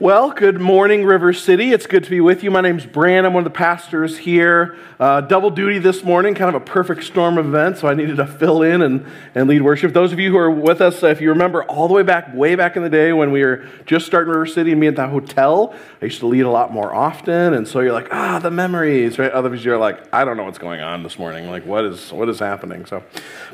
Well, good morning, River City. It's good to be with you. My name's Bran. I'm one of the pastors here. Uh, double duty this morning, kind of a perfect storm of events, so I needed to fill in and, and lead worship. Those of you who are with us, if you remember all the way back, way back in the day when we were just starting River City and me at the hotel, I used to lead a lot more often, and so you're like, ah, the memories, right? Others you're like, I don't know what's going on this morning. Like, what is what is happening? So,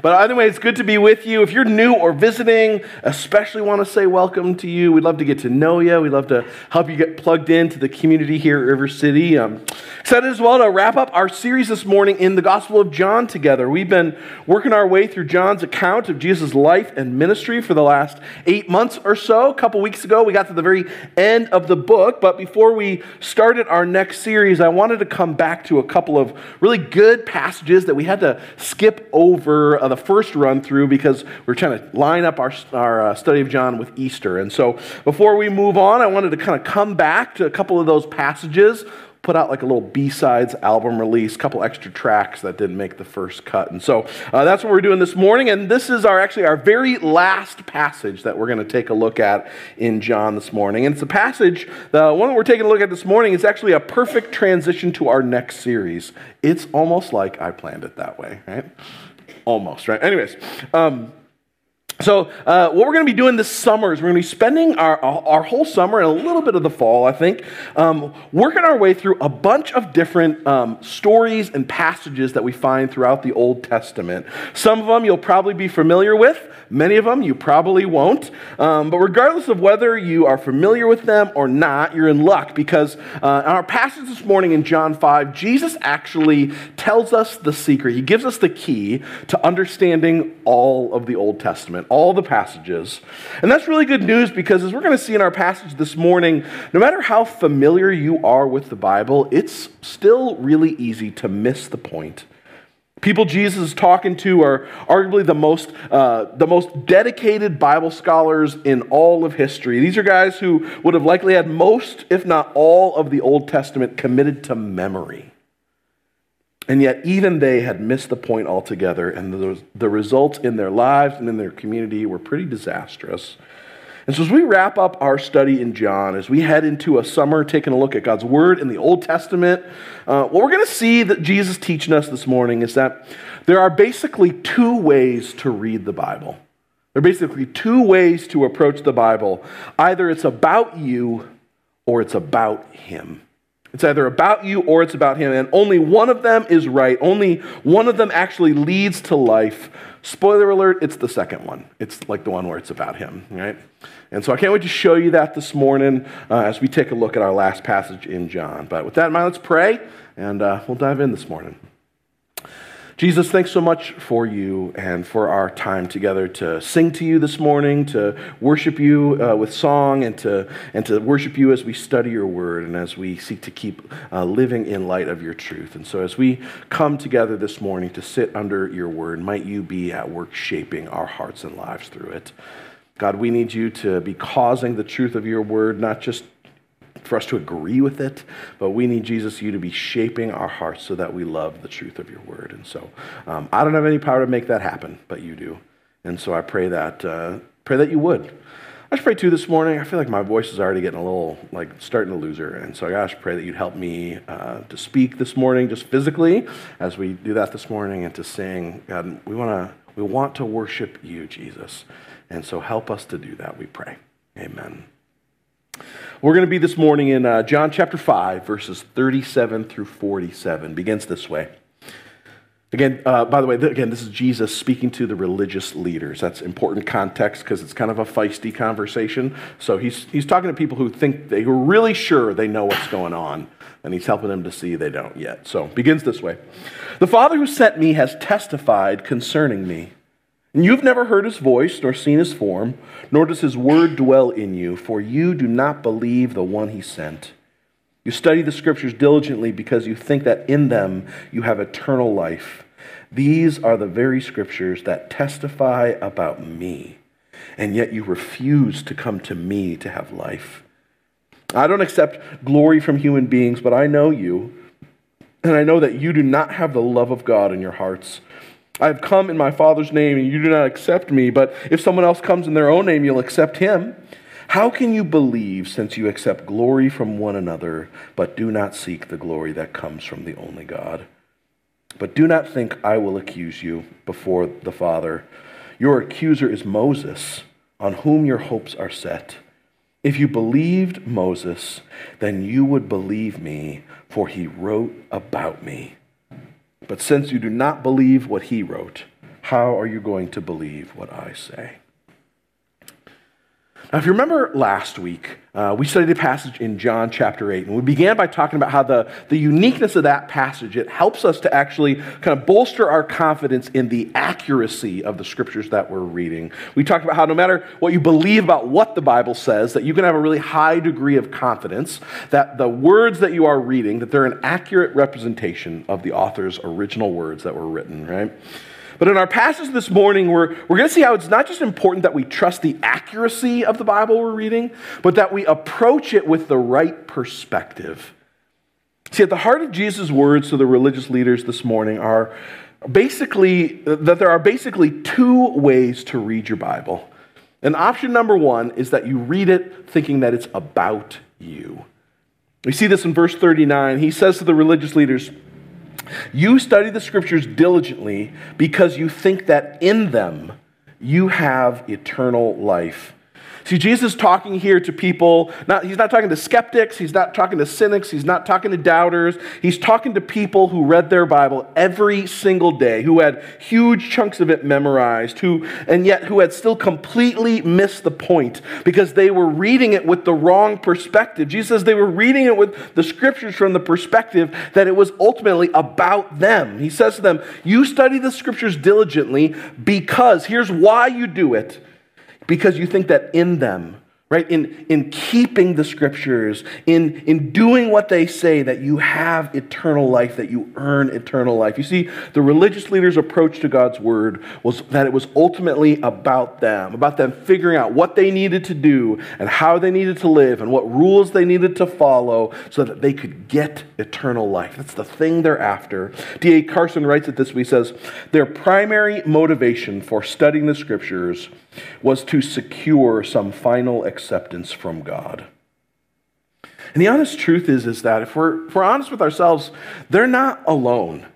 but either way, it's good to be with you. If you're new or visiting, especially want to say welcome to you. We'd love to get to know you. We'd love to help you get plugged into the community here at River City. Um, excited as well to wrap up our series this morning in the Gospel of John together. We've been working our way through John's account of Jesus' life and ministry for the last eight months or so. A couple weeks ago, we got to the very end of the book, but before we started our next series, I wanted to come back to a couple of really good passages that we had to skip over uh, the first run through because we're trying to line up our, our uh, study of John with Easter. And so before we move on, I wanted to kind of come back to a couple of those passages, put out like a little B-sides album release, a couple extra tracks that didn't make the first cut. And so uh, that's what we're doing this morning. And this is our actually our very last passage that we're going to take a look at in John this morning. And it's a passage, the one that we're taking a look at this morning is actually a perfect transition to our next series. It's almost like I planned it that way, right? Almost, right? Anyways, um, so, uh, what we're going to be doing this summer is we're going to be spending our, our whole summer and a little bit of the fall, I think, um, working our way through a bunch of different um, stories and passages that we find throughout the Old Testament. Some of them you'll probably be familiar with, many of them you probably won't. Um, but regardless of whether you are familiar with them or not, you're in luck because uh, our passage this morning in John 5, Jesus actually tells us the secret. He gives us the key to understanding all of the Old Testament all the passages. And that's really good news because, as we're going to see in our passage this morning, no matter how familiar you are with the Bible, it's still really easy to miss the point. People Jesus is talking to are arguably the most, uh, the most dedicated Bible scholars in all of history. These are guys who would have likely had most, if not all, of the Old Testament committed to memory. And yet, even they had missed the point altogether, and the, the results in their lives and in their community were pretty disastrous. And so, as we wrap up our study in John, as we head into a summer taking a look at God's Word in the Old Testament, uh, what we're going to see that Jesus teaching us this morning is that there are basically two ways to read the Bible. There are basically two ways to approach the Bible either it's about you or it's about Him. It's either about you or it's about him. And only one of them is right. Only one of them actually leads to life. Spoiler alert, it's the second one. It's like the one where it's about him, right? And so I can't wait to show you that this morning uh, as we take a look at our last passage in John. But with that in mind, let's pray and uh, we'll dive in this morning. Jesus, thanks so much for you and for our time together to sing to you this morning, to worship you uh, with song, and to, and to worship you as we study your word and as we seek to keep uh, living in light of your truth. And so, as we come together this morning to sit under your word, might you be at work shaping our hearts and lives through it. God, we need you to be causing the truth of your word, not just for us to agree with it, but we need Jesus, you to be shaping our hearts so that we love the truth of your word. And so um, I don't have any power to make that happen, but you do. And so I pray that, uh, pray that you would. I just pray too this morning. I feel like my voice is already getting a little like starting to lose her, and so I gosh, pray that you'd help me uh, to speak this morning, just physically, as we do that this morning, and to sing. God, we want to we want to worship you, Jesus, and so help us to do that. We pray. We're going to be this morning in uh, John chapter 5, verses 37 through 47. Begins this way. Again, uh, by the way, again, this is Jesus speaking to the religious leaders. That's important context because it's kind of a feisty conversation. So he's, he's talking to people who think they are really sure they know what's going on, and he's helping them to see they don't yet. So begins this way The Father who sent me has testified concerning me. And you've never heard his voice, nor seen his form, nor does his word dwell in you, for you do not believe the one he sent. You study the scriptures diligently because you think that in them you have eternal life. These are the very scriptures that testify about me, and yet you refuse to come to me to have life. I don't accept glory from human beings, but I know you, and I know that you do not have the love of God in your hearts. I have come in my Father's name, and you do not accept me. But if someone else comes in their own name, you'll accept him. How can you believe since you accept glory from one another, but do not seek the glory that comes from the only God? But do not think I will accuse you before the Father. Your accuser is Moses, on whom your hopes are set. If you believed Moses, then you would believe me, for he wrote about me. But since you do not believe what he wrote, how are you going to believe what I say? Now, if you remember last week, uh, we studied a passage in John chapter 8, and we began by talking about how the, the uniqueness of that passage, it helps us to actually kind of bolster our confidence in the accuracy of the scriptures that we're reading. We talked about how no matter what you believe about what the Bible says, that you can have a really high degree of confidence that the words that you are reading, that they're an accurate representation of the author's original words that were written, right? But in our passage this morning, we're, we're going to see how it's not just important that we trust the accuracy of the Bible we're reading, but that we approach it with the right perspective. See, at the heart of Jesus' words to the religious leaders this morning are basically that there are basically two ways to read your Bible. And option number one is that you read it thinking that it's about you. We see this in verse 39. He says to the religious leaders, you study the scriptures diligently because you think that in them you have eternal life. See, Jesus talking here to people, not, he's not talking to skeptics, he's not talking to cynics, he's not talking to doubters. He's talking to people who read their Bible every single day, who had huge chunks of it memorized, who, and yet who had still completely missed the point because they were reading it with the wrong perspective. Jesus says they were reading it with the scriptures from the perspective that it was ultimately about them. He says to them, You study the scriptures diligently because here's why you do it because you think that in them right? In, in keeping the scriptures, in, in doing what they say, that you have eternal life, that you earn eternal life. You see, the religious leaders' approach to God's word was that it was ultimately about them, about them figuring out what they needed to do and how they needed to live and what rules they needed to follow so that they could get eternal life. That's the thing they're after. D.A. Carson writes it this way he says, Their primary motivation for studying the scriptures was to secure some final acceptance from God. And the honest truth is, is that if we're, if we're honest with ourselves, they're not alone.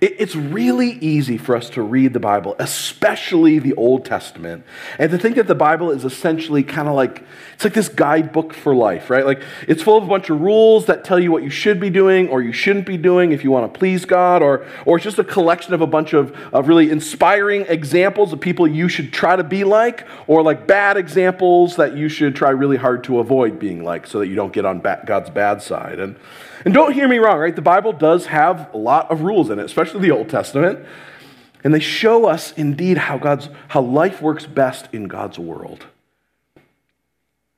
It's really easy for us to read the Bible, especially the Old Testament, and to think that the Bible is essentially kind of like it's like this guidebook for life, right? Like it's full of a bunch of rules that tell you what you should be doing or you shouldn't be doing if you want to please God, or, or it's just a collection of a bunch of, of really inspiring examples of people you should try to be like, or like bad examples that you should try really hard to avoid being like so that you don't get on God's bad side. And and don't hear me wrong, right? The Bible does have a lot of rules in it, especially the Old Testament. And they show us indeed how God's how life works best in God's world.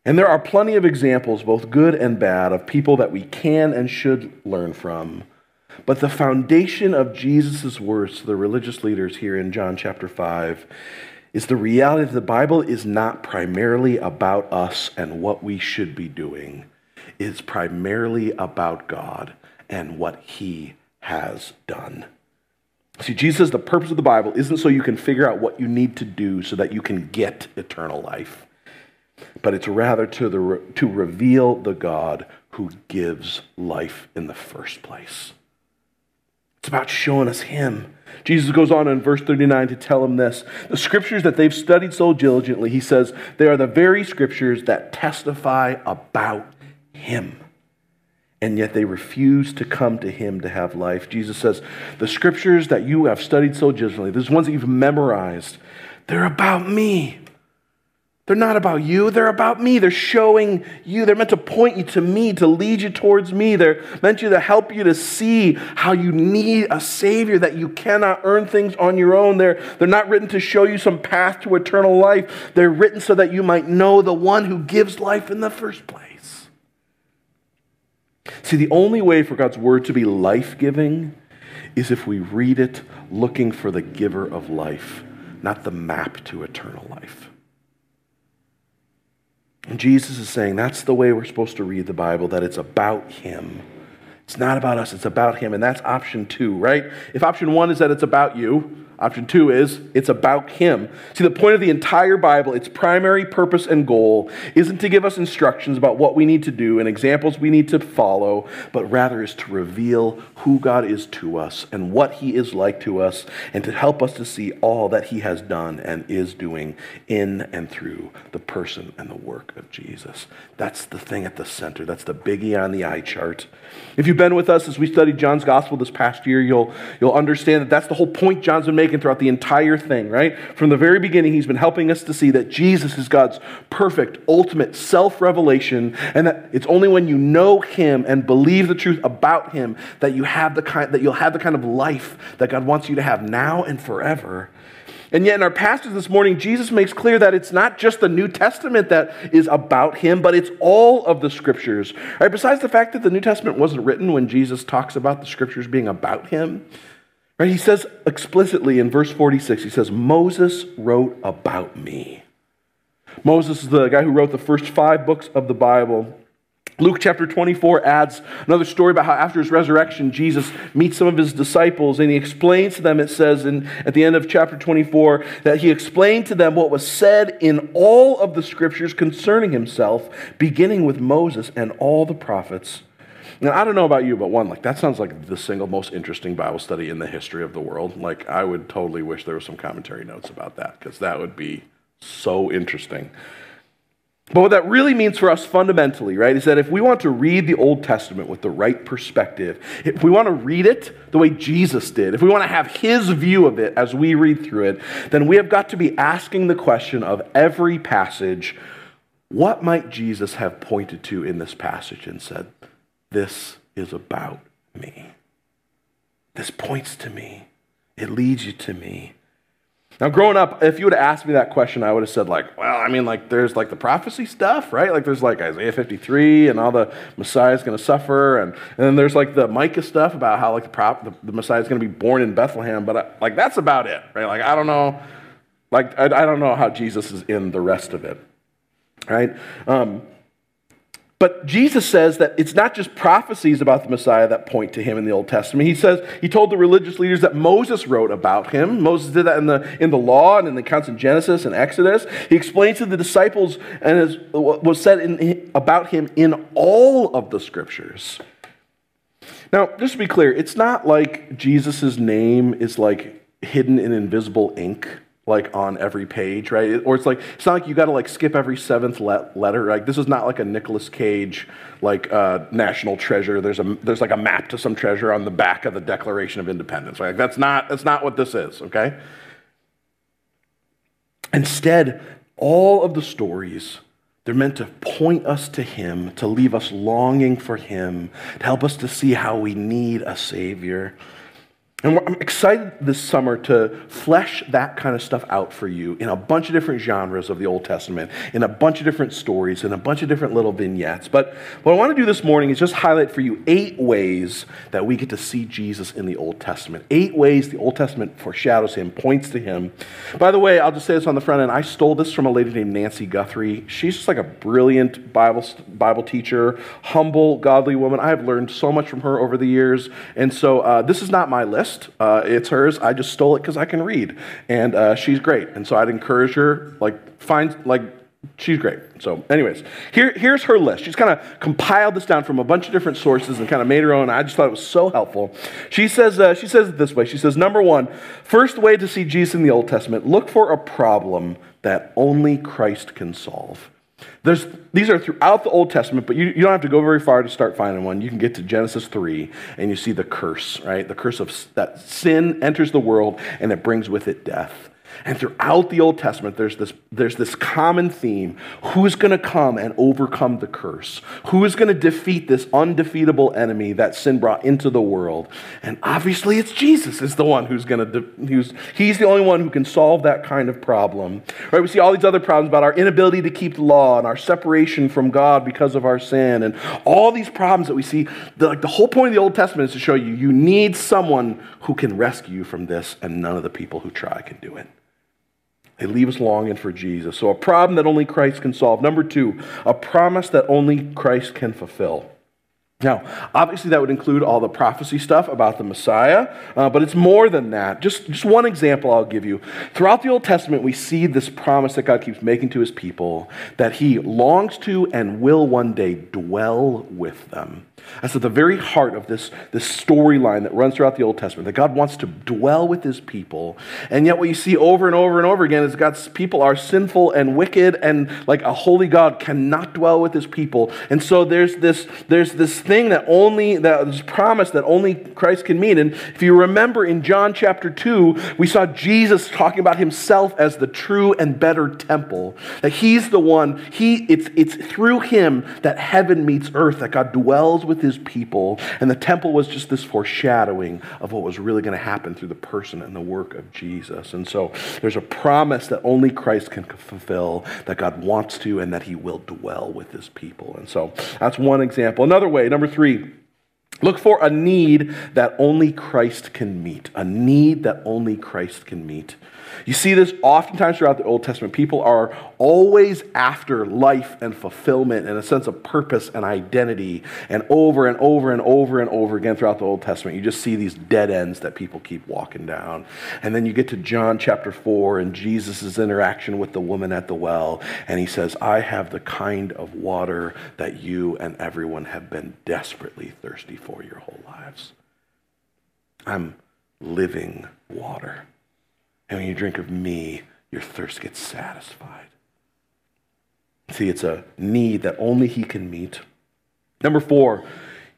And there are plenty of examples, both good and bad, of people that we can and should learn from. But the foundation of Jesus' words to the religious leaders here in John chapter 5 is the reality that the Bible is not primarily about us and what we should be doing It's primarily about God and what he has done. See, Jesus the purpose of the Bible isn't so you can figure out what you need to do so that you can get eternal life, but it's rather to, the, to reveal the God who gives life in the first place. It's about showing us him. Jesus goes on in verse 39 to tell him this. The scriptures that they've studied so diligently, he says, they are the very scriptures that testify about him. And yet they refuse to come to him to have life. Jesus says, The scriptures that you have studied so diligently, those ones that you've memorized, they're about me. They're not about you, they're about me. They're showing you, they're meant to point you to me, to lead you towards me. They're meant to help you to see how you need a Savior, that you cannot earn things on your own. They're, they're not written to show you some path to eternal life, they're written so that you might know the one who gives life in the first place. See, the only way for God's word to be life giving is if we read it looking for the giver of life, not the map to eternal life. And Jesus is saying that's the way we're supposed to read the Bible, that it's about Him. It's not about us, it's about Him. And that's option two, right? If option one is that it's about you, Option two is it's about Him. See, the point of the entire Bible, its primary purpose and goal, isn't to give us instructions about what we need to do and examples we need to follow, but rather is to reveal who God is to us and what He is like to us, and to help us to see all that He has done and is doing in and through the person and the work of Jesus. That's the thing at the center. That's the biggie on the eye chart. If you've been with us as we studied John's gospel this past year, you'll, you'll understand that that's the whole point John's been making throughout the entire thing, right? From the very beginning, he's been helping us to see that Jesus is God's perfect, ultimate self revelation, and that it's only when you know him and believe the truth about him that you have the kind that you'll have the kind of life that God wants you to have now and forever. And yet, in our passage this morning, Jesus makes clear that it's not just the New Testament that is about him, but it's all of the scriptures. Right? Besides the fact that the New Testament wasn't written when Jesus talks about the scriptures being about him, Right? He says explicitly in verse 46, he says, Moses wrote about me. Moses is the guy who wrote the first five books of the Bible. Luke chapter 24 adds another story about how after his resurrection, Jesus meets some of his disciples and he explains to them, it says in, at the end of chapter 24, that he explained to them what was said in all of the scriptures concerning himself, beginning with Moses and all the prophets. Now, I don't know about you, but one, like, that sounds like the single most interesting Bible study in the history of the world. Like, I would totally wish there were some commentary notes about that, because that would be so interesting. But what that really means for us fundamentally, right, is that if we want to read the Old Testament with the right perspective, if we want to read it the way Jesus did, if we want to have his view of it as we read through it, then we have got to be asking the question of every passage what might Jesus have pointed to in this passage and said, this is about me. This points to me. It leads you to me. Now, growing up, if you would have asked me that question, I would have said, like, well, I mean, like, there's like the prophecy stuff, right? Like, there's like Isaiah 53 and all the Messiah is going to suffer. And, and then there's like the Micah stuff about how, like, the, prop, the, the Messiah is going to be born in Bethlehem. But, I, like, that's about it, right? Like, I don't know. Like, I, I don't know how Jesus is in the rest of it, right? Um, but Jesus says that it's not just prophecies about the Messiah that point to him in the Old Testament. He says, he told the religious leaders that Moses wrote about him. Moses did that in the, in the law and in the accounts Genesis and Exodus. He explains to the disciples and what was said in, about him in all of the scriptures. Now, just to be clear, it's not like Jesus' name is like hidden in invisible ink like on every page, right? Or it's like it's not like you got to like skip every seventh letter. Like this is not like a Nicolas Cage like uh, national treasure. There's a there's like a map to some treasure on the back of the Declaration of Independence. Right? Like that's not that's not what this is. Okay. Instead, all of the stories they're meant to point us to Him, to leave us longing for Him, to help us to see how we need a Savior. And I'm excited this summer to flesh that kind of stuff out for you in a bunch of different genres of the Old Testament, in a bunch of different stories, in a bunch of different little vignettes. But what I want to do this morning is just highlight for you eight ways that we get to see Jesus in the Old Testament. Eight ways the Old Testament foreshadows him, points to him. By the way, I'll just say this on the front end. I stole this from a lady named Nancy Guthrie. She's just like a brilliant Bible, Bible teacher, humble, godly woman. I have learned so much from her over the years. And so uh, this is not my list Uh, it's hers. I just stole it because I can read, and uh, she's great. And so I'd encourage her, like, find like. She's great. So, anyways, here, here's her list. She's kind of compiled this down from a bunch of different sources and kind of made her own. I just thought it was so helpful. She says, uh, she says it this way. She says, number one, first way to see Jesus in the Old Testament, look for a problem that only Christ can solve. There's, these are throughout the Old Testament, but you, you don't have to go very far to start finding one. You can get to Genesis 3 and you see the curse, right? The curse of that sin enters the world and it brings with it death. And throughout the Old Testament, there's this, there's this common theme. Who's going to come and overcome the curse? Who is going to defeat this undefeatable enemy that sin brought into the world? And obviously, it's Jesus is the one who's going to, de- he's the only one who can solve that kind of problem. Right? We see all these other problems about our inability to keep the law and our separation from God because of our sin and all these problems that we see. The, like, the whole point of the Old Testament is to show you you need someone who can rescue you from this, and none of the people who try can do it. They leave us longing for Jesus. So, a problem that only Christ can solve. Number two, a promise that only Christ can fulfill. Now, obviously, that would include all the prophecy stuff about the Messiah, uh, but it's more than that. Just, just one example I'll give you. Throughout the Old Testament, we see this promise that God keeps making to his people that he longs to and will one day dwell with them. That's at the very heart of this, this storyline that runs throughout the Old Testament, that God wants to dwell with his people. And yet, what you see over and over and over again is God's people are sinful and wicked, and like a holy God cannot dwell with his people. And so there's this, there's this thing that only, that is promised that only Christ can meet. And if you remember in John chapter 2, we saw Jesus talking about himself as the true and better temple. That he's the one, he, it's, it's through him that heaven meets earth, that God dwells with his people. And the temple was just this foreshadowing of what was really going to happen through the person and the work of Jesus. And so there's a promise that only Christ can fulfill, that God wants to, and that he will dwell with his people. And so that's one example. Another way, number three, Look for a need that only Christ can meet. A need that only Christ can meet. You see this oftentimes throughout the Old Testament. People are always after life and fulfillment and a sense of purpose and identity. And over and over and over and over again throughout the Old Testament, you just see these dead ends that people keep walking down. And then you get to John chapter 4 and Jesus' interaction with the woman at the well. And he says, I have the kind of water that you and everyone have been desperately thirsty for your whole lives. I'm living water. And when you drink of me, your thirst gets satisfied. See, it's a need that only He can meet. Number four,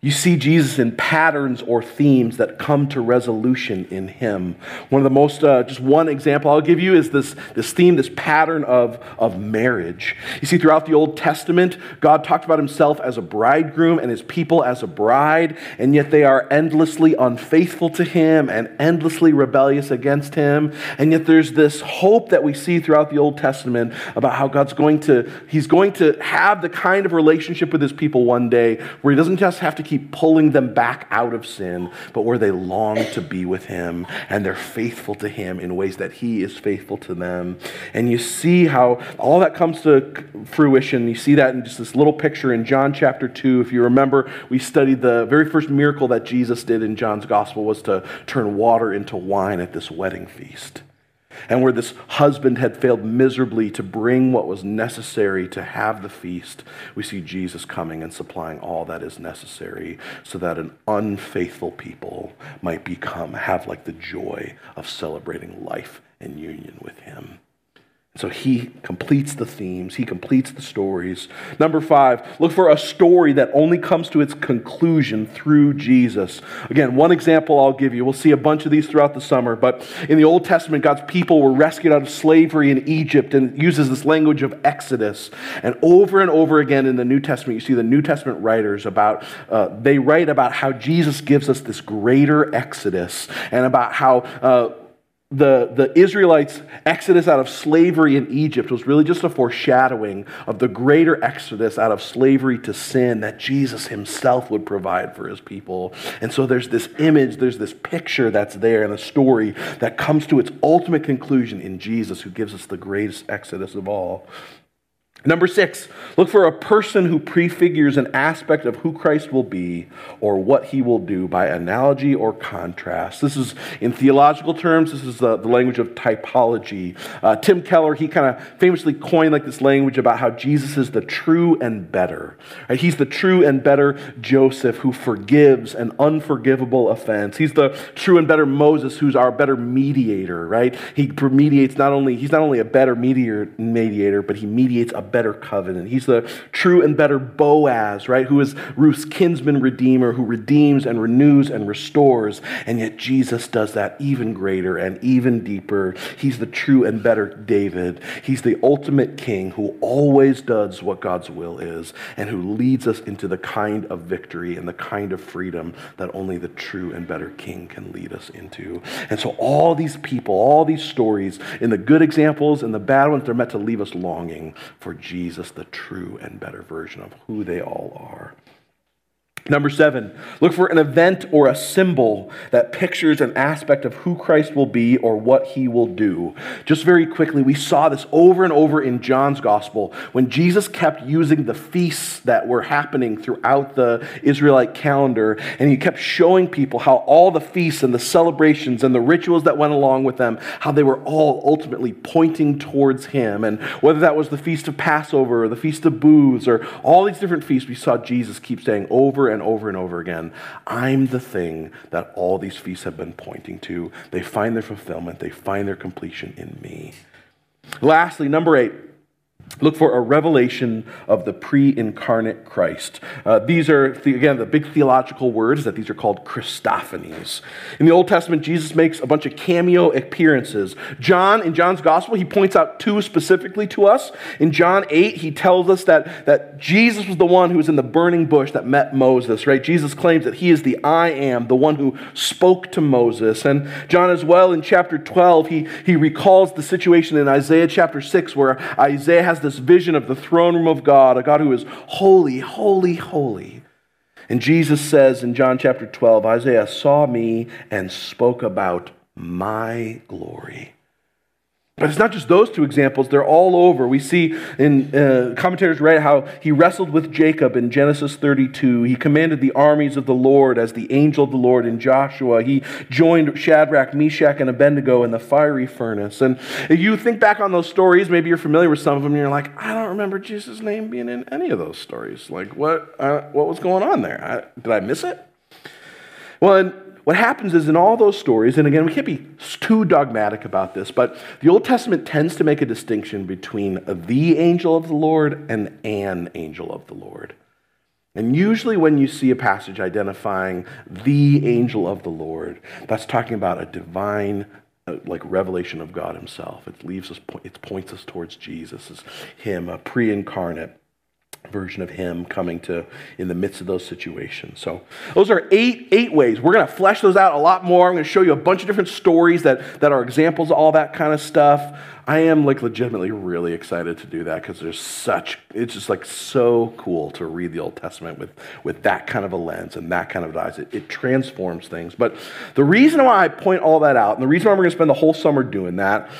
you see Jesus in patterns or themes that come to resolution in him. One of the most, uh, just one example I'll give you is this, this theme, this pattern of, of marriage. You see, throughout the Old Testament, God talked about himself as a bridegroom and his people as a bride, and yet they are endlessly unfaithful to him and endlessly rebellious against him. And yet there's this hope that we see throughout the Old Testament about how God's going to, he's going to have the kind of relationship with his people one day where he doesn't just have to keep pulling them back out of sin, but where they long to be with Him and they're faithful to Him in ways that He is faithful to them. And you see how all that comes to fruition. You see that in just this little picture in John chapter 2. If you remember, we studied the very first miracle that Jesus did in John's gospel was to turn water into wine at this wedding feast and where this husband had failed miserably to bring what was necessary to have the feast, we see Jesus coming and supplying all that is necessary so that an unfaithful people might become, have like the joy of celebrating life and union with him. So he completes the themes, he completes the stories. Number five, look for a story that only comes to its conclusion through Jesus. Again, one example I'll give you. We'll see a bunch of these throughout the summer, but in the Old Testament, God's people were rescued out of slavery in Egypt and uses this language of Exodus. And over and over again in the New Testament, you see the New Testament writers about, uh, they write about how Jesus gives us this greater Exodus and about how. Uh, the, the Israelites' exodus out of slavery in Egypt was really just a foreshadowing of the greater exodus out of slavery to sin that Jesus himself would provide for his people. And so there's this image, there's this picture that's there in a story that comes to its ultimate conclusion in Jesus, who gives us the greatest exodus of all. Number six, look for a person who prefigures an aspect of who Christ will be or what he will do by analogy or contrast. This is, in theological terms, this is the, the language of typology. Uh, Tim Keller, he kind of famously coined like this language about how Jesus is the true and better. Right? He's the true and better Joseph who forgives an unforgivable offense. He's the true and better Moses who's our better mediator, right? He mediates not only, he's not only a better mediator, mediator but he mediates a better covenant. He's the true and better Boaz, right? Who is Ruth's kinsman redeemer, who redeems and renews and restores. And yet Jesus does that even greater and even deeper. He's the true and better David. He's the ultimate king who always does what God's will is and who leads us into the kind of victory and the kind of freedom that only the true and better king can lead us into. And so all these people, all these stories, in the good examples and the bad ones, they're meant to leave us longing for Jesus, the true and better version of who they all are. Number seven, look for an event or a symbol that pictures an aspect of who Christ will be or what he will do. Just very quickly, we saw this over and over in John's gospel when Jesus kept using the feasts that were happening throughout the Israelite calendar, and he kept showing people how all the feasts and the celebrations and the rituals that went along with them, how they were all ultimately pointing towards him. And whether that was the Feast of Passover or the Feast of Booths or all these different feasts, we saw Jesus keep saying over and and over and over again, I'm the thing that all these feasts have been pointing to. They find their fulfillment, they find their completion in me. Lastly, number eight, Look for a revelation of the pre incarnate Christ. Uh, these are, again, the big theological words that these are called Christophanies. In the Old Testament, Jesus makes a bunch of cameo appearances. John, in John's gospel, he points out two specifically to us. In John 8, he tells us that, that Jesus was the one who was in the burning bush that met Moses, right? Jesus claims that he is the I am, the one who spoke to Moses. And John, as well, in chapter 12, he, he recalls the situation in Isaiah chapter 6 where Isaiah has this vision of the throne room of God, a God who is holy, holy, holy. And Jesus says in John chapter 12, Isaiah saw me and spoke about my glory. But it's not just those two examples, they're all over. We see in uh, commentators write how he wrestled with Jacob in Genesis 32. He commanded the armies of the Lord as the angel of the Lord in Joshua. He joined Shadrach, Meshach, and Abednego in the fiery furnace. And you think back on those stories, maybe you're familiar with some of them, and you're like, I don't remember Jesus' name being in any of those stories. Like, what, uh, what was going on there? I, did I miss it? Well, and what happens is in all those stories, and again, we can't be too dogmatic about this, but the Old Testament tends to make a distinction between the angel of the Lord and an angel of the Lord. And usually, when you see a passage identifying the angel of the Lord, that's talking about a divine, uh, like revelation of God Himself. It leaves us, it points us towards Jesus as Him, a pre-incarnate version of him coming to in the midst of those situations. So those are eight eight ways. We're going to flesh those out a lot more. I'm going to show you a bunch of different stories that that are examples of all that kind of stuff. I am like legitimately really excited to do that because there's such it's just like so cool to read the Old Testament with with that kind of a lens and that kind of eyes. It, it transforms things. But the reason why I point all that out and the reason why we're going to spend the whole summer doing that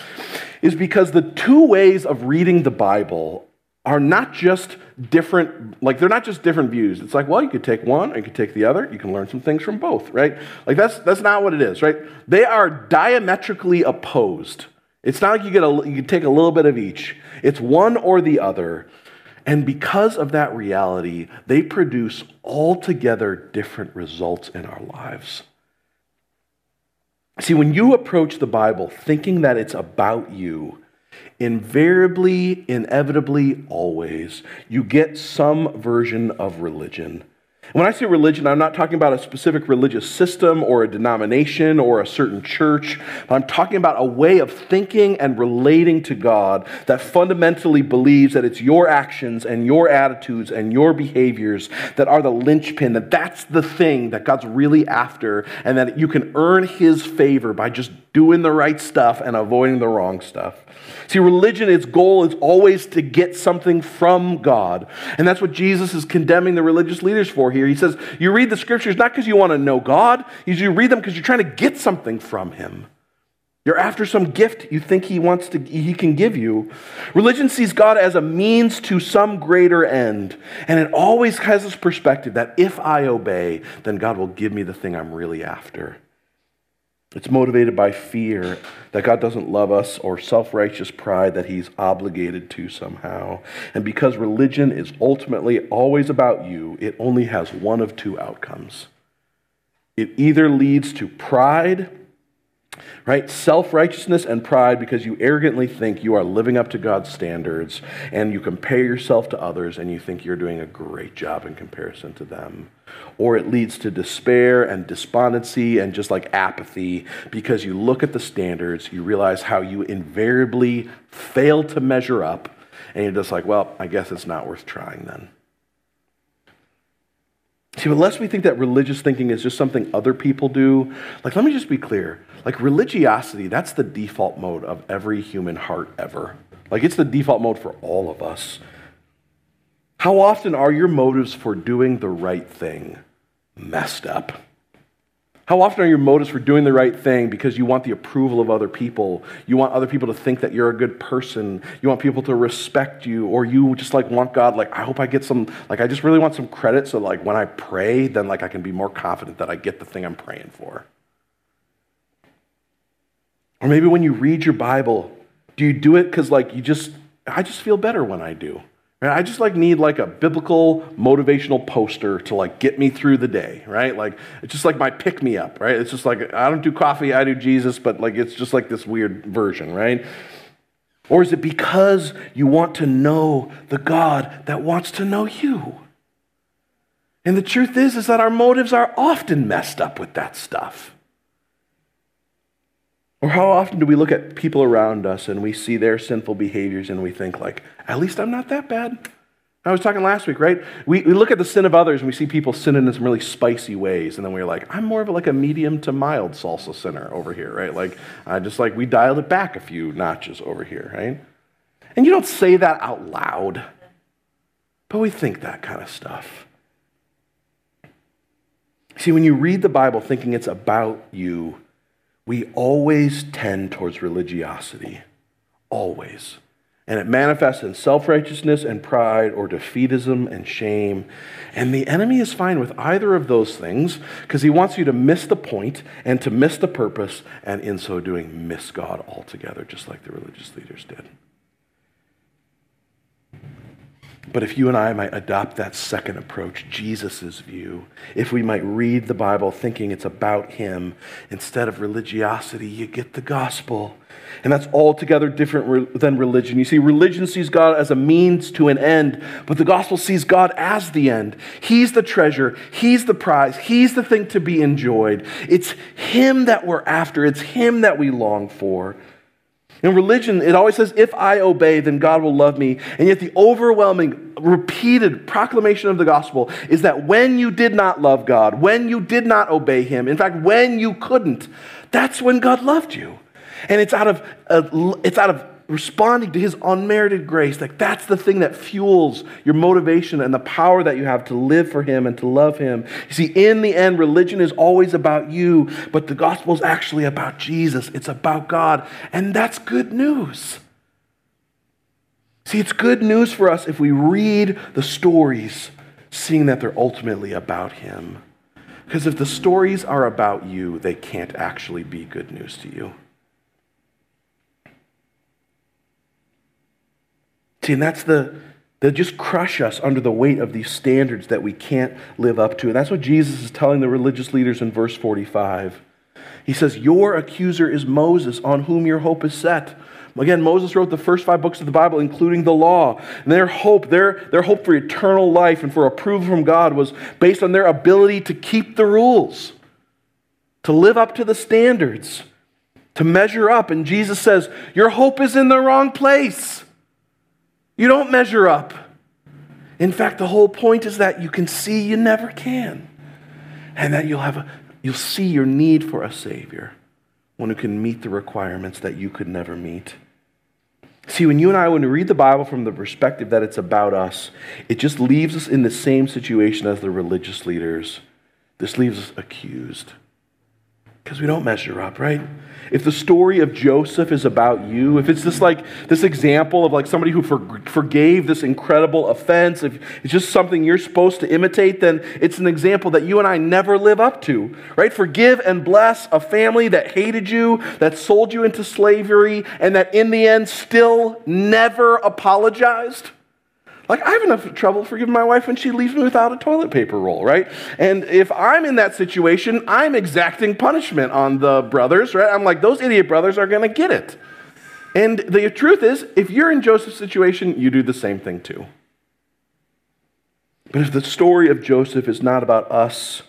is because the two ways of reading the Bible are not just different, like they're not just different views. It's like, well, you could take one, you could take the other, you can learn some things from both, right? Like that's that's not what it is, right? They are diametrically opposed. It's not like you get a you take a little bit of each. It's one or the other. And because of that reality, they produce altogether different results in our lives. See, when you approach the Bible thinking that it's about you, invariably, inevitably, always, you get some version of religion. When I say religion, I'm not talking about a specific religious system or a denomination or a certain church, but I'm talking about a way of thinking and relating to God that fundamentally believes that it's your actions and your attitudes and your behaviors that are the linchpin, that that's the thing that God's really after, and that you can earn His favor by just doing the right stuff and avoiding the wrong stuff. See, religion, its goal is always to get something from God. And that's what Jesus is condemning the religious leaders for here. He says, You read the scriptures not because you want to know God, you read them because you're trying to get something from Him. You're after some gift you think he wants to he can give you. Religion sees God as a means to some greater end, and it always has this perspective that if I obey, then God will give me the thing I'm really after. It's motivated by fear that God doesn't love us or self righteous pride that he's obligated to somehow. And because religion is ultimately always about you, it only has one of two outcomes. It either leads to pride right? Self righteousness and pride because you arrogantly think you are living up to God's standards and you compare yourself to others and you think you're doing a great job in comparison to them. Or it leads to despair and despondency and just like apathy because you look at the standards, you realize how you invariably fail to measure up, and you're just like, well, I guess it's not worth trying then. See, unless we think that religious thinking is just something other people do, like, let me just be clear. Like, religiosity, that's the default mode of every human heart ever. Like, it's the default mode for all of us. How often are your motives for doing the right thing messed up? How often are your motives for doing the right thing because you want the approval of other people? You want other people to think that you're a good person. You want people to respect you, or you just like want God, like, I hope I get some, like, I just really want some credit so, like, when I pray, then, like, I can be more confident that I get the thing I'm praying for. Or maybe when you read your Bible, do you do it because, like, you just, I just feel better when I do? Right? I just like need like a biblical motivational poster to like get me through the day, right? Like it's just like my pick me up, right? It's just like I don't do coffee, I do Jesus, but like it's just like this weird version, right? Or is it because you want to know the God that wants to know you? And the truth is is that our motives are often messed up with that stuff. Or how often do we look at people around us and we see their sinful behaviors and we think, like, at least I'm not that bad? I was talking last week, right? We, we look at the sin of others and we see people sinning in some really spicy ways, and then we're like, I'm more of a, like a medium to mild salsa sinner over here, right? Like, I just like we dialed it back a few notches over here, right? And you don't say that out loud, but we think that kind of stuff. See, when you read the Bible thinking it's about you, we always tend towards religiosity. Always. And it manifests in self righteousness and pride or defeatism and shame. And the enemy is fine with either of those things because he wants you to miss the point and to miss the purpose, and in so doing, miss God altogether, just like the religious leaders did. But if you and I might adopt that second approach, Jesus' view, if we might read the Bible thinking it's about Him instead of religiosity, you get the gospel. And that's altogether different than religion. You see, religion sees God as a means to an end, but the gospel sees God as the end. He's the treasure, He's the prize, He's the thing to be enjoyed. It's Him that we're after, it's Him that we long for. In religion, it always says, if I obey, then God will love me. And yet, the overwhelming, repeated proclamation of the gospel is that when you did not love God, when you did not obey Him, in fact, when you couldn't, that's when God loved you. And it's out of, uh, it's out of responding to his unmerited grace, like that's the thing that fuels your motivation and the power that you have to live for him and to love him. You see, in the end, religion is always about you, but the gospel is actually about Jesus. It's about God, and that's good news. See, it's good news for us if we read the stories, seeing that they're ultimately about him. Because if the stories are about you, they can't actually be good news to you. See, and that's the, they just crush us under the weight of these standards that we can't live up to. And that's what Jesus is telling the religious leaders in verse 45. He says, Your accuser is Moses, on whom your hope is set. Again, Moses wrote the first five books of the Bible, including the law. And their hope, their, their hope for eternal life and for approval from God was based on their ability to keep the rules, to live up to the standards, to measure up. And Jesus says, Your hope is in the wrong place. You don't measure up. In fact, the whole point is that you can see you never can. And that you'll have a, you'll see your need for a savior, one who can meet the requirements that you could never meet. See, when you and I, when we read the Bible from the perspective that it's about us, it just leaves us in the same situation as the religious leaders. This leaves us accused. Because we don't measure up, right? if the story of Joseph is about you, if it's just like this example of like somebody who for, forgave this incredible offense, if it's just something you're supposed to imitate, then it's an example that you and I never live up to, right? Forgive and bless a family that hated you, that sold you into slavery, and that in the end still never apologized. Like, I have enough trouble forgiving my wife when she leaves me without a toilet paper roll, right? And if I'm in that situation, I'm exacting punishment on the brothers, right? I'm like, those idiot brothers are going to get it. And the truth is, if you're in Joseph's situation, you do the same thing too. But if the story of Joseph is not about us,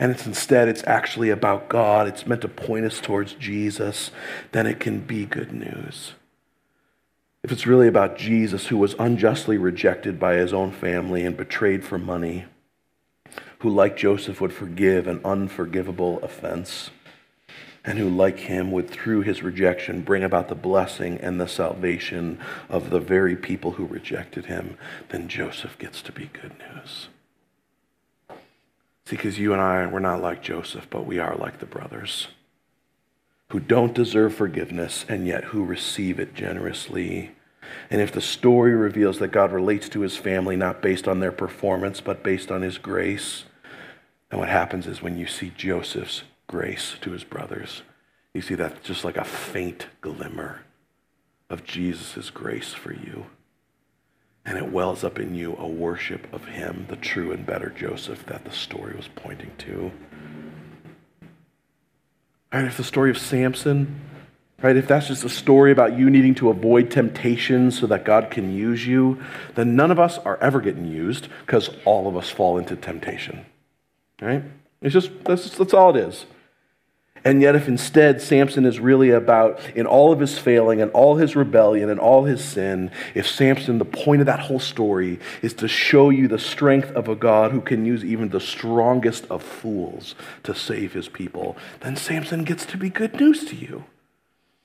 and it's instead it's actually about God, it's meant to point us towards Jesus, then it can be good news if it's really about Jesus who was unjustly rejected by his own family and betrayed for money, who, like Joseph, would forgive an unforgivable offense, and who, like him, would, through his rejection, bring about the blessing and the salvation of the very people who rejected him, then Joseph gets to be good news. See, because you and I, we're not like Joseph, but we are like the brothers who don't deserve forgiveness and yet who receive it generously. And if the story reveals that God relates to his family not based on their performance, but based on his grace, then what happens is when you see Joseph's grace to his brothers, you see that just like a faint glimmer of Jesus' grace for you. And it wells up in you a worship of him, the true and better Joseph that the story was pointing to. Right, if the story of Samson, right, if that's just a story about you needing to avoid temptation so that God can use you, then none of us are ever getting used because all of us fall into temptation. Right? It's just, that's, that's all it is. And yet, if instead Samson is really about, in all of his failing and all his rebellion and all his sin, if Samson, the point of that whole story is to show you the strength of a God who can use even the strongest of fools to save his people, then Samson gets to be good news to you.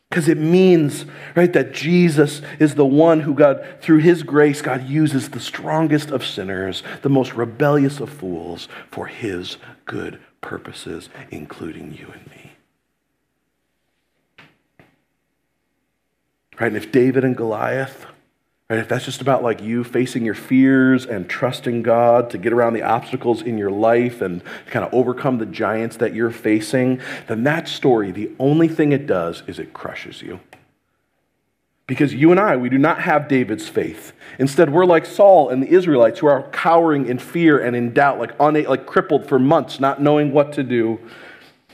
Because it means, right, that Jesus is the one who God, through his grace, God uses the strongest of sinners, the most rebellious of fools, for his good purposes, including you and me. Right? And if David and Goliath, right, if that's just about like you facing your fears and trusting God to get around the obstacles in your life and kind of overcome the giants that you're facing, then that story, the only thing it does is it crushes you. Because you and I, we do not have David's faith. Instead, we're like Saul and the Israelites who are cowering in fear and in doubt, like, like crippled for months, not knowing what to do.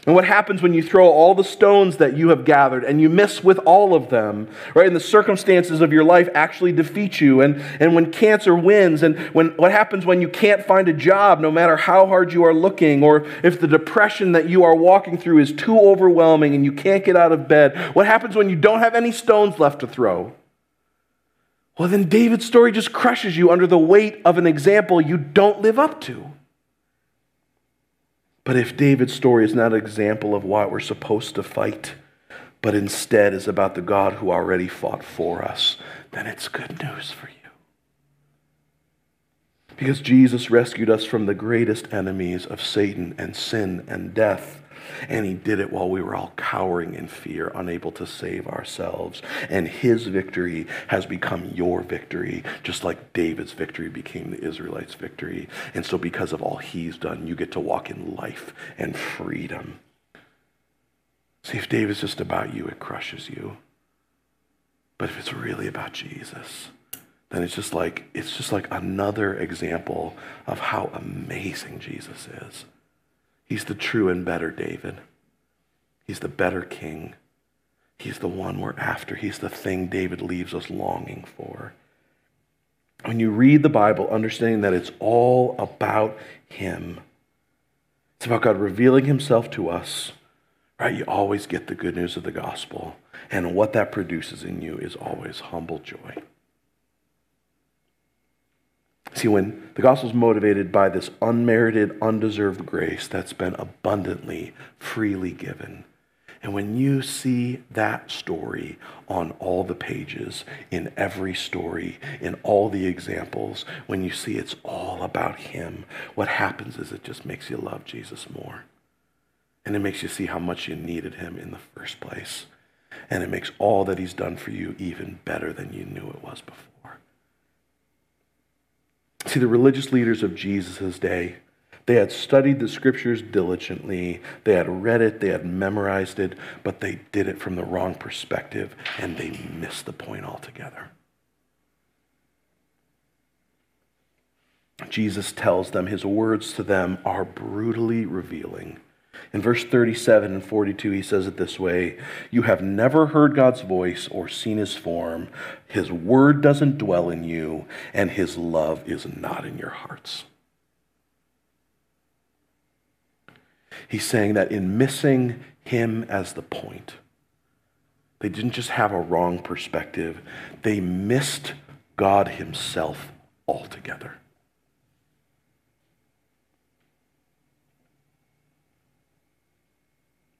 And what happens when you throw all the stones that you have gathered and you miss with all of them, right? And the circumstances of your life actually defeat you. And, and when cancer wins, and when, what happens when you can't find a job no matter how hard you are looking, or if the depression that you are walking through is too overwhelming and you can't get out of bed, what happens when you don't have any stones left to throw? Well, then David's story just crushes you under the weight of an example you don't live up to. But if David's story is not an example of why we're supposed to fight, but instead is about the God who already fought for us, then it's good news for you. Because Jesus rescued us from the greatest enemies of Satan and sin and death. And he did it while we were all cowering in fear, unable to save ourselves. And his victory has become your victory, just like David's victory became the Israelites' victory. And so, because of all he's done, you get to walk in life and freedom. See, if David's just about you, it crushes you. But if it's really about Jesus, then it's just like it's just like another example of how amazing Jesus is. He's the true and better David. He's the better king. He's the one we're after. He's the thing David leaves us longing for. When you read the Bible, understanding that it's all about him, it's about God revealing himself to us, right? You always get the good news of the gospel. And what that produces in you is always humble joy. See, when the gospel is motivated by this unmerited, undeserved grace that's been abundantly, freely given, and when you see that story on all the pages, in every story, in all the examples, when you see it's all about Him, what happens is it just makes you love Jesus more. And it makes you see how much you needed Him in the first place. And it makes all that He's done for you even better than you knew it was before. See, the religious leaders of Jesus' day, they had studied the scriptures diligently, they had read it, they had memorized it, but they did it from the wrong perspective and they missed the point altogether. Jesus tells them, his words to them are brutally revealing. In verse 37 and 42, he says it this way You have never heard God's voice or seen his form. His word doesn't dwell in you, and his love is not in your hearts. He's saying that in missing him as the point, they didn't just have a wrong perspective, they missed God himself altogether.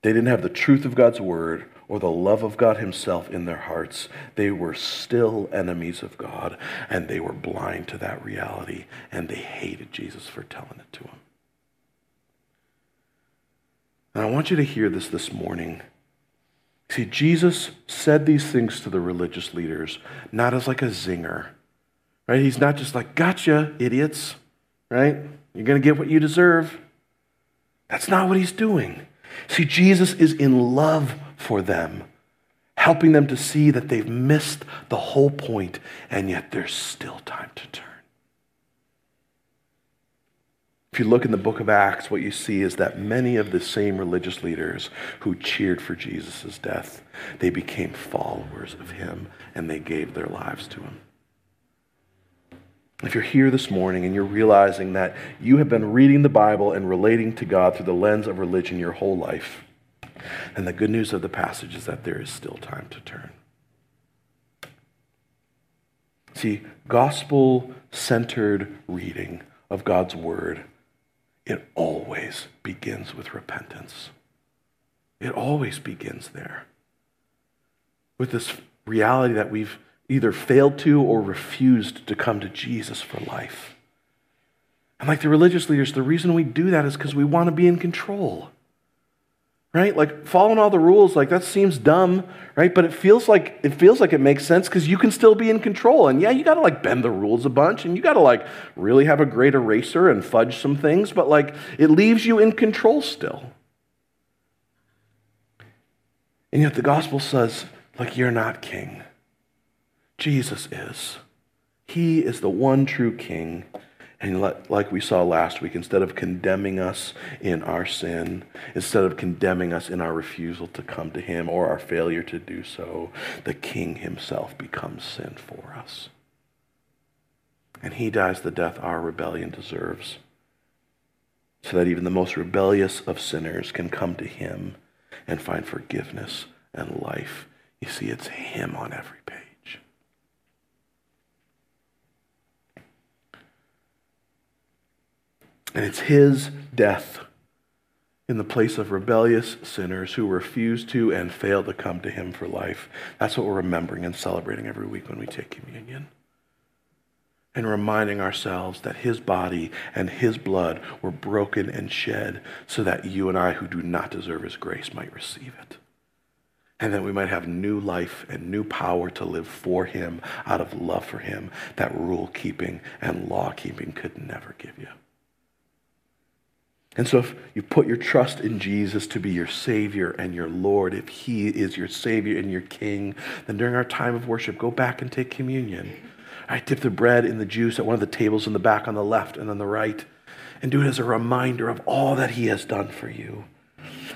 They didn't have the truth of God's word or the love of God Himself in their hearts. They were still enemies of God, and they were blind to that reality, and they hated Jesus for telling it to them. And I want you to hear this this morning. See, Jesus said these things to the religious leaders, not as like a zinger, right? He's not just like, gotcha, idiots, right? You're going to get what you deserve. That's not what he's doing. See, Jesus is in love for them, helping them to see that they've missed the whole point, and yet there's still time to turn. If you look in the book of Acts, what you see is that many of the same religious leaders who cheered for Jesus' death, they became followers of him and they gave their lives to him. If you're here this morning and you're realizing that you have been reading the Bible and relating to God through the lens of religion your whole life, and the good news of the passage is that there is still time to turn. See, gospel centered reading of God's word, it always begins with repentance. It always begins there. With this reality that we've either failed to or refused to come to Jesus for life. And like the religious leaders, the reason we do that is because we want to be in control. Right? Like following all the rules, like that seems dumb, right? But it feels like it feels like it makes sense because you can still be in control. And yeah, you gotta like bend the rules a bunch and you gotta like really have a great eraser and fudge some things, but like it leaves you in control still. And yet the gospel says, like, you're not king. Jesus is. He is the one true King. And like we saw last week, instead of condemning us in our sin, instead of condemning us in our refusal to come to Him or our failure to do so, the King Himself becomes sin for us. And He dies the death our rebellion deserves, so that even the most rebellious of sinners can come to Him and find forgiveness and life. You see, it's Him on every page. And it's his death in the place of rebellious sinners who refuse to and fail to come to him for life. That's what we're remembering and celebrating every week when we take communion. And reminding ourselves that his body and his blood were broken and shed so that you and I, who do not deserve his grace, might receive it. And that we might have new life and new power to live for him out of love for him that rule keeping and law keeping could never give you. And so, if you put your trust in Jesus to be your Savior and your Lord, if He is your Savior and your King, then during our time of worship, go back and take communion. I dip the bread in the juice at one of the tables in the back on the left and on the right, and do it as a reminder of all that He has done for you.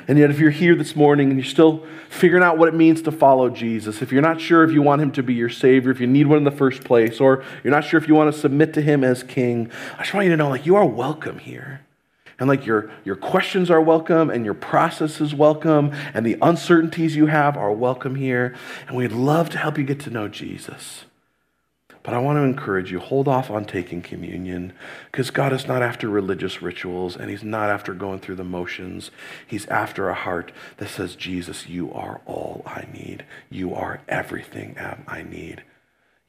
And yet, if you're here this morning and you're still figuring out what it means to follow Jesus, if you're not sure if you want Him to be your Savior, if you need one in the first place, or you're not sure if you want to submit to Him as King, I just want you to know, like, you are welcome here. And like your, your questions are welcome and your process is welcome and the uncertainties you have are welcome here. And we'd love to help you get to know Jesus. But I want to encourage you hold off on taking communion because God is not after religious rituals and He's not after going through the motions. He's after a heart that says, Jesus, you are all I need. You are everything I need.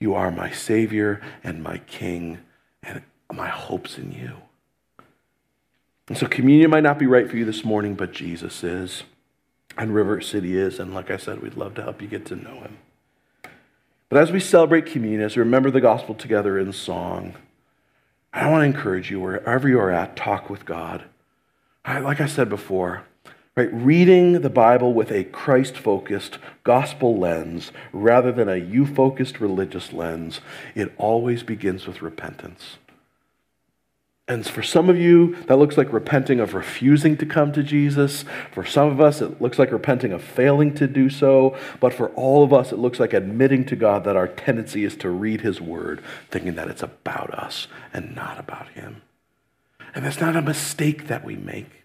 You are my Savior and my King, and my hopes in you. And so communion might not be right for you this morning, but Jesus is. And River City is. And like I said, we'd love to help you get to know him. But as we celebrate communion, as we remember the gospel together in song, I want to encourage you, wherever you are at, talk with God. I, like I said before, right, reading the Bible with a Christ focused gospel lens rather than a you focused religious lens, it always begins with repentance. And for some of you, that looks like repenting of refusing to come to Jesus. For some of us, it looks like repenting of failing to do so. But for all of us, it looks like admitting to God that our tendency is to read His Word, thinking that it's about us and not about Him. And that's not a mistake that we make.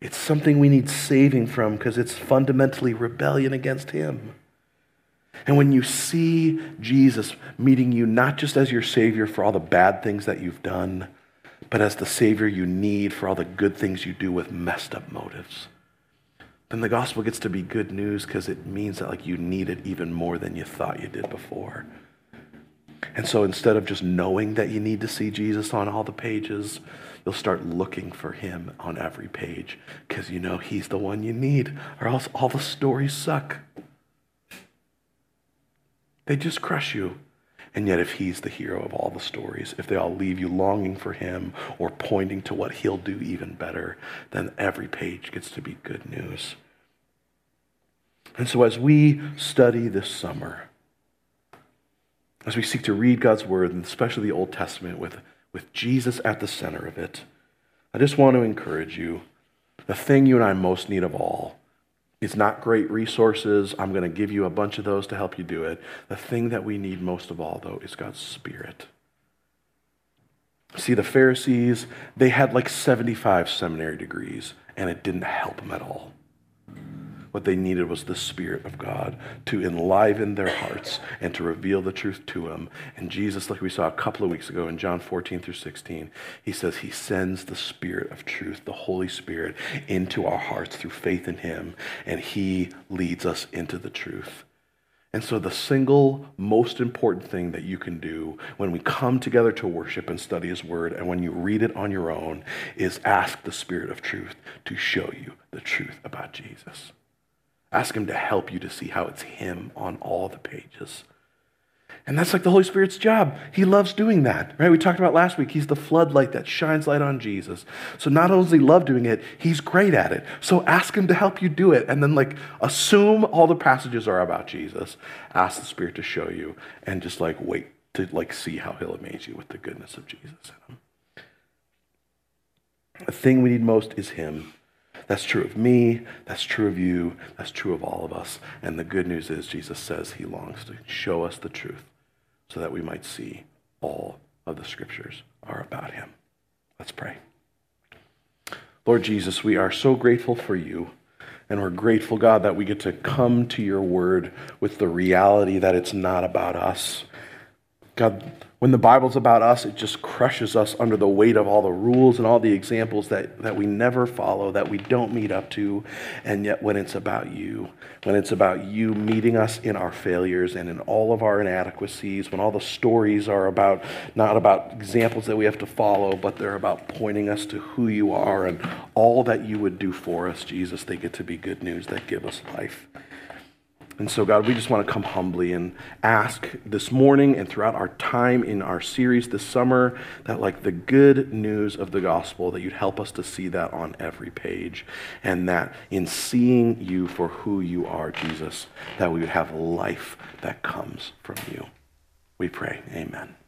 It's something we need saving from because it's fundamentally rebellion against Him. And when you see Jesus meeting you not just as your Savior for all the bad things that you've done, but as the Savior you need for all the good things you do with messed up motives. Then the gospel gets to be good news because it means that like you need it even more than you thought you did before. And so instead of just knowing that you need to see Jesus on all the pages, you'll start looking for him on every page because you know he's the one you need, or else all the stories suck. They just crush you. And yet, if he's the hero of all the stories, if they all leave you longing for him or pointing to what he'll do even better, then every page gets to be good news. And so, as we study this summer, as we seek to read God's word, and especially the Old Testament with, with Jesus at the center of it, I just want to encourage you the thing you and I most need of all is not great resources. I'm going to give you a bunch of those to help you do it. The thing that we need most of all, though, is God's Spirit. See, the Pharisees, they had like 75 seminary degrees, and it didn't help them at all. What they needed was the Spirit of God to enliven their hearts and to reveal the truth to them. And Jesus, like we saw a couple of weeks ago in John 14 through 16, he says he sends the Spirit of truth, the Holy Spirit, into our hearts through faith in him, and he leads us into the truth. And so, the single most important thing that you can do when we come together to worship and study His Word, and when you read it on your own, is ask the Spirit of truth to show you the truth about Jesus. Ask Him to help you to see how it's Him on all the pages. And that's like the Holy Spirit's job. He loves doing that, right? We talked about last week. He's the floodlight that shines light on Jesus. So not only does he love doing it, he's great at it. So ask him to help you do it. And then, like, assume all the passages are about Jesus. Ask the Spirit to show you and just, like, wait to, like, see how he'll amaze you with the goodness of Jesus in him. The thing we need most is him. That's true of me. That's true of you. That's true of all of us. And the good news is, Jesus says he longs to show us the truth so that we might see all of the scriptures are about him. Let's pray. Lord Jesus, we are so grateful for you. And we're grateful, God, that we get to come to your word with the reality that it's not about us. God, when the Bible's about us, it just crushes us under the weight of all the rules and all the examples that, that we never follow, that we don't meet up to. And yet, when it's about you, when it's about you meeting us in our failures and in all of our inadequacies, when all the stories are about not about examples that we have to follow, but they're about pointing us to who you are and all that you would do for us, Jesus, they get to be good news that give us life. And so, God, we just want to come humbly and ask this morning and throughout our time in our series this summer that, like, the good news of the gospel, that you'd help us to see that on every page. And that in seeing you for who you are, Jesus, that we would have life that comes from you. We pray. Amen.